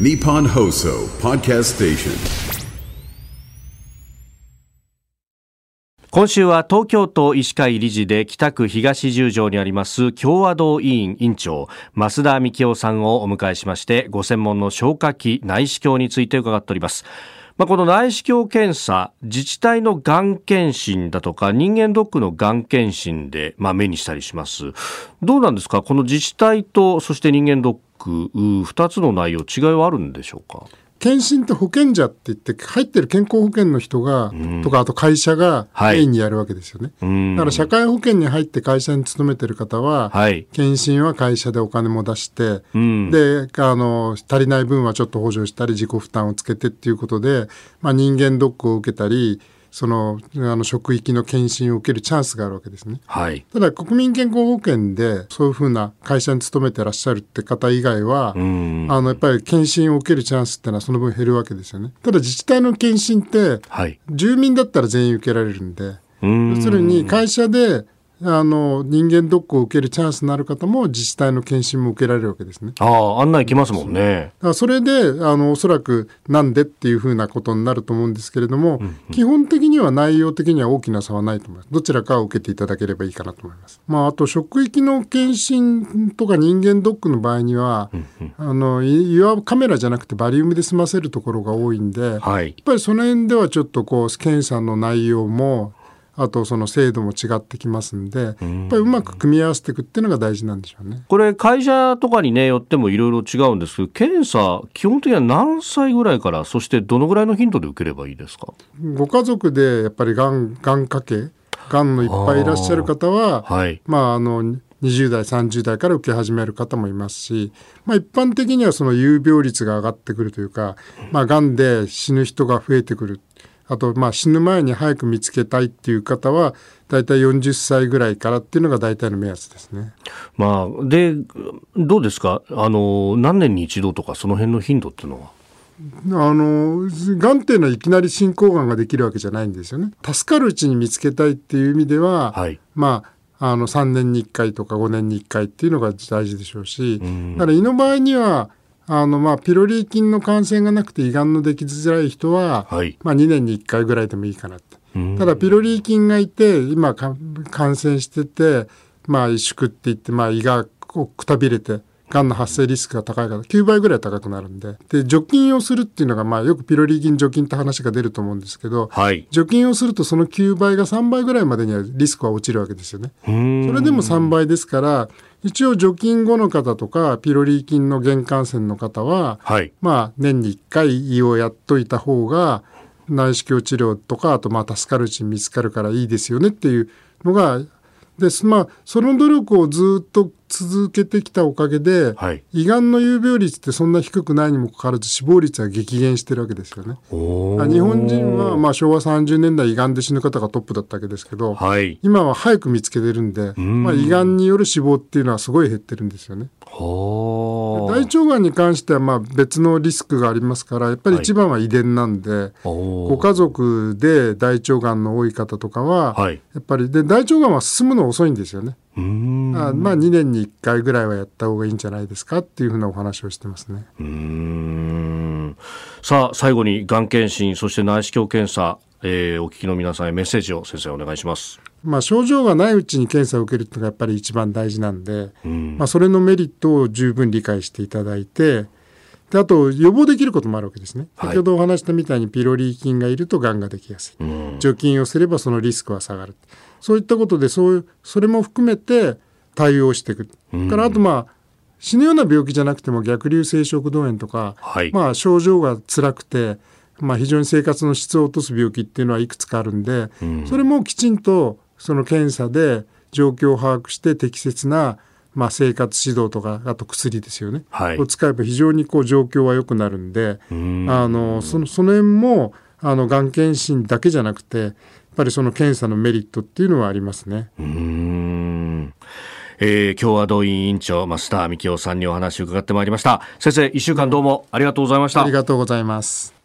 Nippon Hoso Podcast Station. 今週は東京都医師会理事で北区東十条にあります共和堂委員委員長増田幹夫さんをお迎えしましてご専門の消化器内視鏡について伺っております。まあ、この内視鏡検査自治体のがん検診だとか人間ドックのがん検診で、まあ、目にしたりします。どうなんですか？この自治体とそして人間ドック2つの内容違いはあるんでしょうか？検診って保険者って言って入ってる健康保険の人が、うん、とかあと会社がメインにやるわけですよね、はい、だから社会保険に入って会社に勤めてる方は、はい、検診は会社でお金も出して、うん、であの足りない分はちょっと補助したり自己負担をつけてっていうことで、まあ、人間ドックを受けたりそのあの職域の検診を受けるチャンスがあるわけですね。はい、ただ国民健康保険でそういうふうな会社に勤めてらっしゃるって方以外はあのやっぱり検診を受けるチャンスってのはその分減るわけですよね。ただ自治体の検診って、はい、住民だったら全員受けられるんで要するに会社であの人間ドックを受けるチャンスのある方も自治体の検診も受けられるわけですね。ああ案内来ますもんね。それであのおそらくなんでっていうふうなことになると思うんですけれども、うんうん、基本的には内容的には大きな差はないと思います。どちらかを受けていただければいいかなと思います。まああと職域の検診とか人間ドックの場合には、うんうん、あのいわばカメラじゃなくてバリウムで済ませるところが多いんで、はい、やっぱりその辺ではちょっとこう検査の内容もあとその制度も違ってきますんでやっぱりうまく組み合わせていくっていうのが大事なんでしょうね。これ会社とかにねよってもいろいろ違うんですけど検査基本的には何歳ぐらいからそしてどのぐらいの頻度で受ければいいですか？ご家族でやっぱりがんがん家系がんのいっぱいいらっしゃる方は、はい、まああの20代30代から受け始める方もいますし、まあ、一般的にはその有病率が上がってくるというか、まあ、がんで死ぬ人が増えてくるあとまあ死ぬ前に早く見つけたいっていう方は大体40歳ぐらいからっていうのが大体の目安ですね。まあ、でどうですか？あの何年に一度とかその辺の頻度っていうのは？あのがんっていうのはいきなり進行がんができるわけじゃないんですよね。助かるうちに見つけたいっていう意味では、はい、まああの3年に1回とか5年に1回っていうのが大事でしょうし、だから胃の場合にはあのまあピロリ菌の感染がなくて胃がんのできづらい人は、はい、まあ、2年に1回ぐらいでもいいかなってただピロリ菌がいて今感染してて、まあ、萎縮っていって、まあ、胃がくたびれてがんの発生リスクが高いから9倍ぐらい高くなるんで。で除菌をするっていうのが、まあ、よくピロリ菌除菌って話が出ると思うんですけど、はい、除菌をするとその9倍が3倍ぐらいまでにはリスクは落ちるわけですよね。それでも3倍ですから一応除菌後の方とかピロリ菌の原感染の方は、はい、まあ年に1回胃をやっといた方が内視鏡治療とかあとまあ助かるうちに見つかるからいいですよねっていうのがです。まあその努力をずっと続けてきたおかげで、はい、胃がんの有病率ってそんな低くないにもかかわらず死亡率は激減してるわけですよね。日本人はまあ昭和30年代胃がんで死ぬ方がトップだったわけですけど、はい、今は早く見つけてるんで、まあ、胃がんによる死亡っていうのはすごい減ってるんですよね。大腸がんに関してはまあ別のリスクがありますからやっぱり一番は遺伝なんで、はい、ご家族で大腸がんの多い方とかは、はい、やっぱりで大腸がんは進むの遅いんですよね。あまあ2年に1回ぐらいはやった方がいいんじゃないですかっていうふうなお話をしてますね。うん。さあ最後にがん検診そして内視鏡検査、えー、お聞きの皆さんへメッセージを先生お願いします。まあ、症状がないうちに検査を受けるっていうのがやっぱり一番大事なんで、まあ、それのメリットを十分理解していただいてであと予防できることもあるわけですね、先ほどお話したみたいにピロリ菌がいるとがんができやすい、除菌をすればそのリスクは下がる。そういったことでそういうそれも含めて対応していく、からあとまあ死ぬような病気じゃなくても逆流性食道炎とか、はい、まあ症状が辛くてまあ、非常に生活の質を落とす病気っていうのはいくつかあるんで、うん、それもきちんとその検査で状況を把握して適切なまあ、生活指導とかあと薬ですよね、はい、を使えば非常にこう状況は良くなるんであのそのその辺もあのがん検診だけじゃなくてやっぱりその検査のメリットっていうのはありますね。うん。えー、共和党委員長増田幹夫さんにお話を伺ってまいりました。先生一週間どうもありがとうございました。ありがとうございます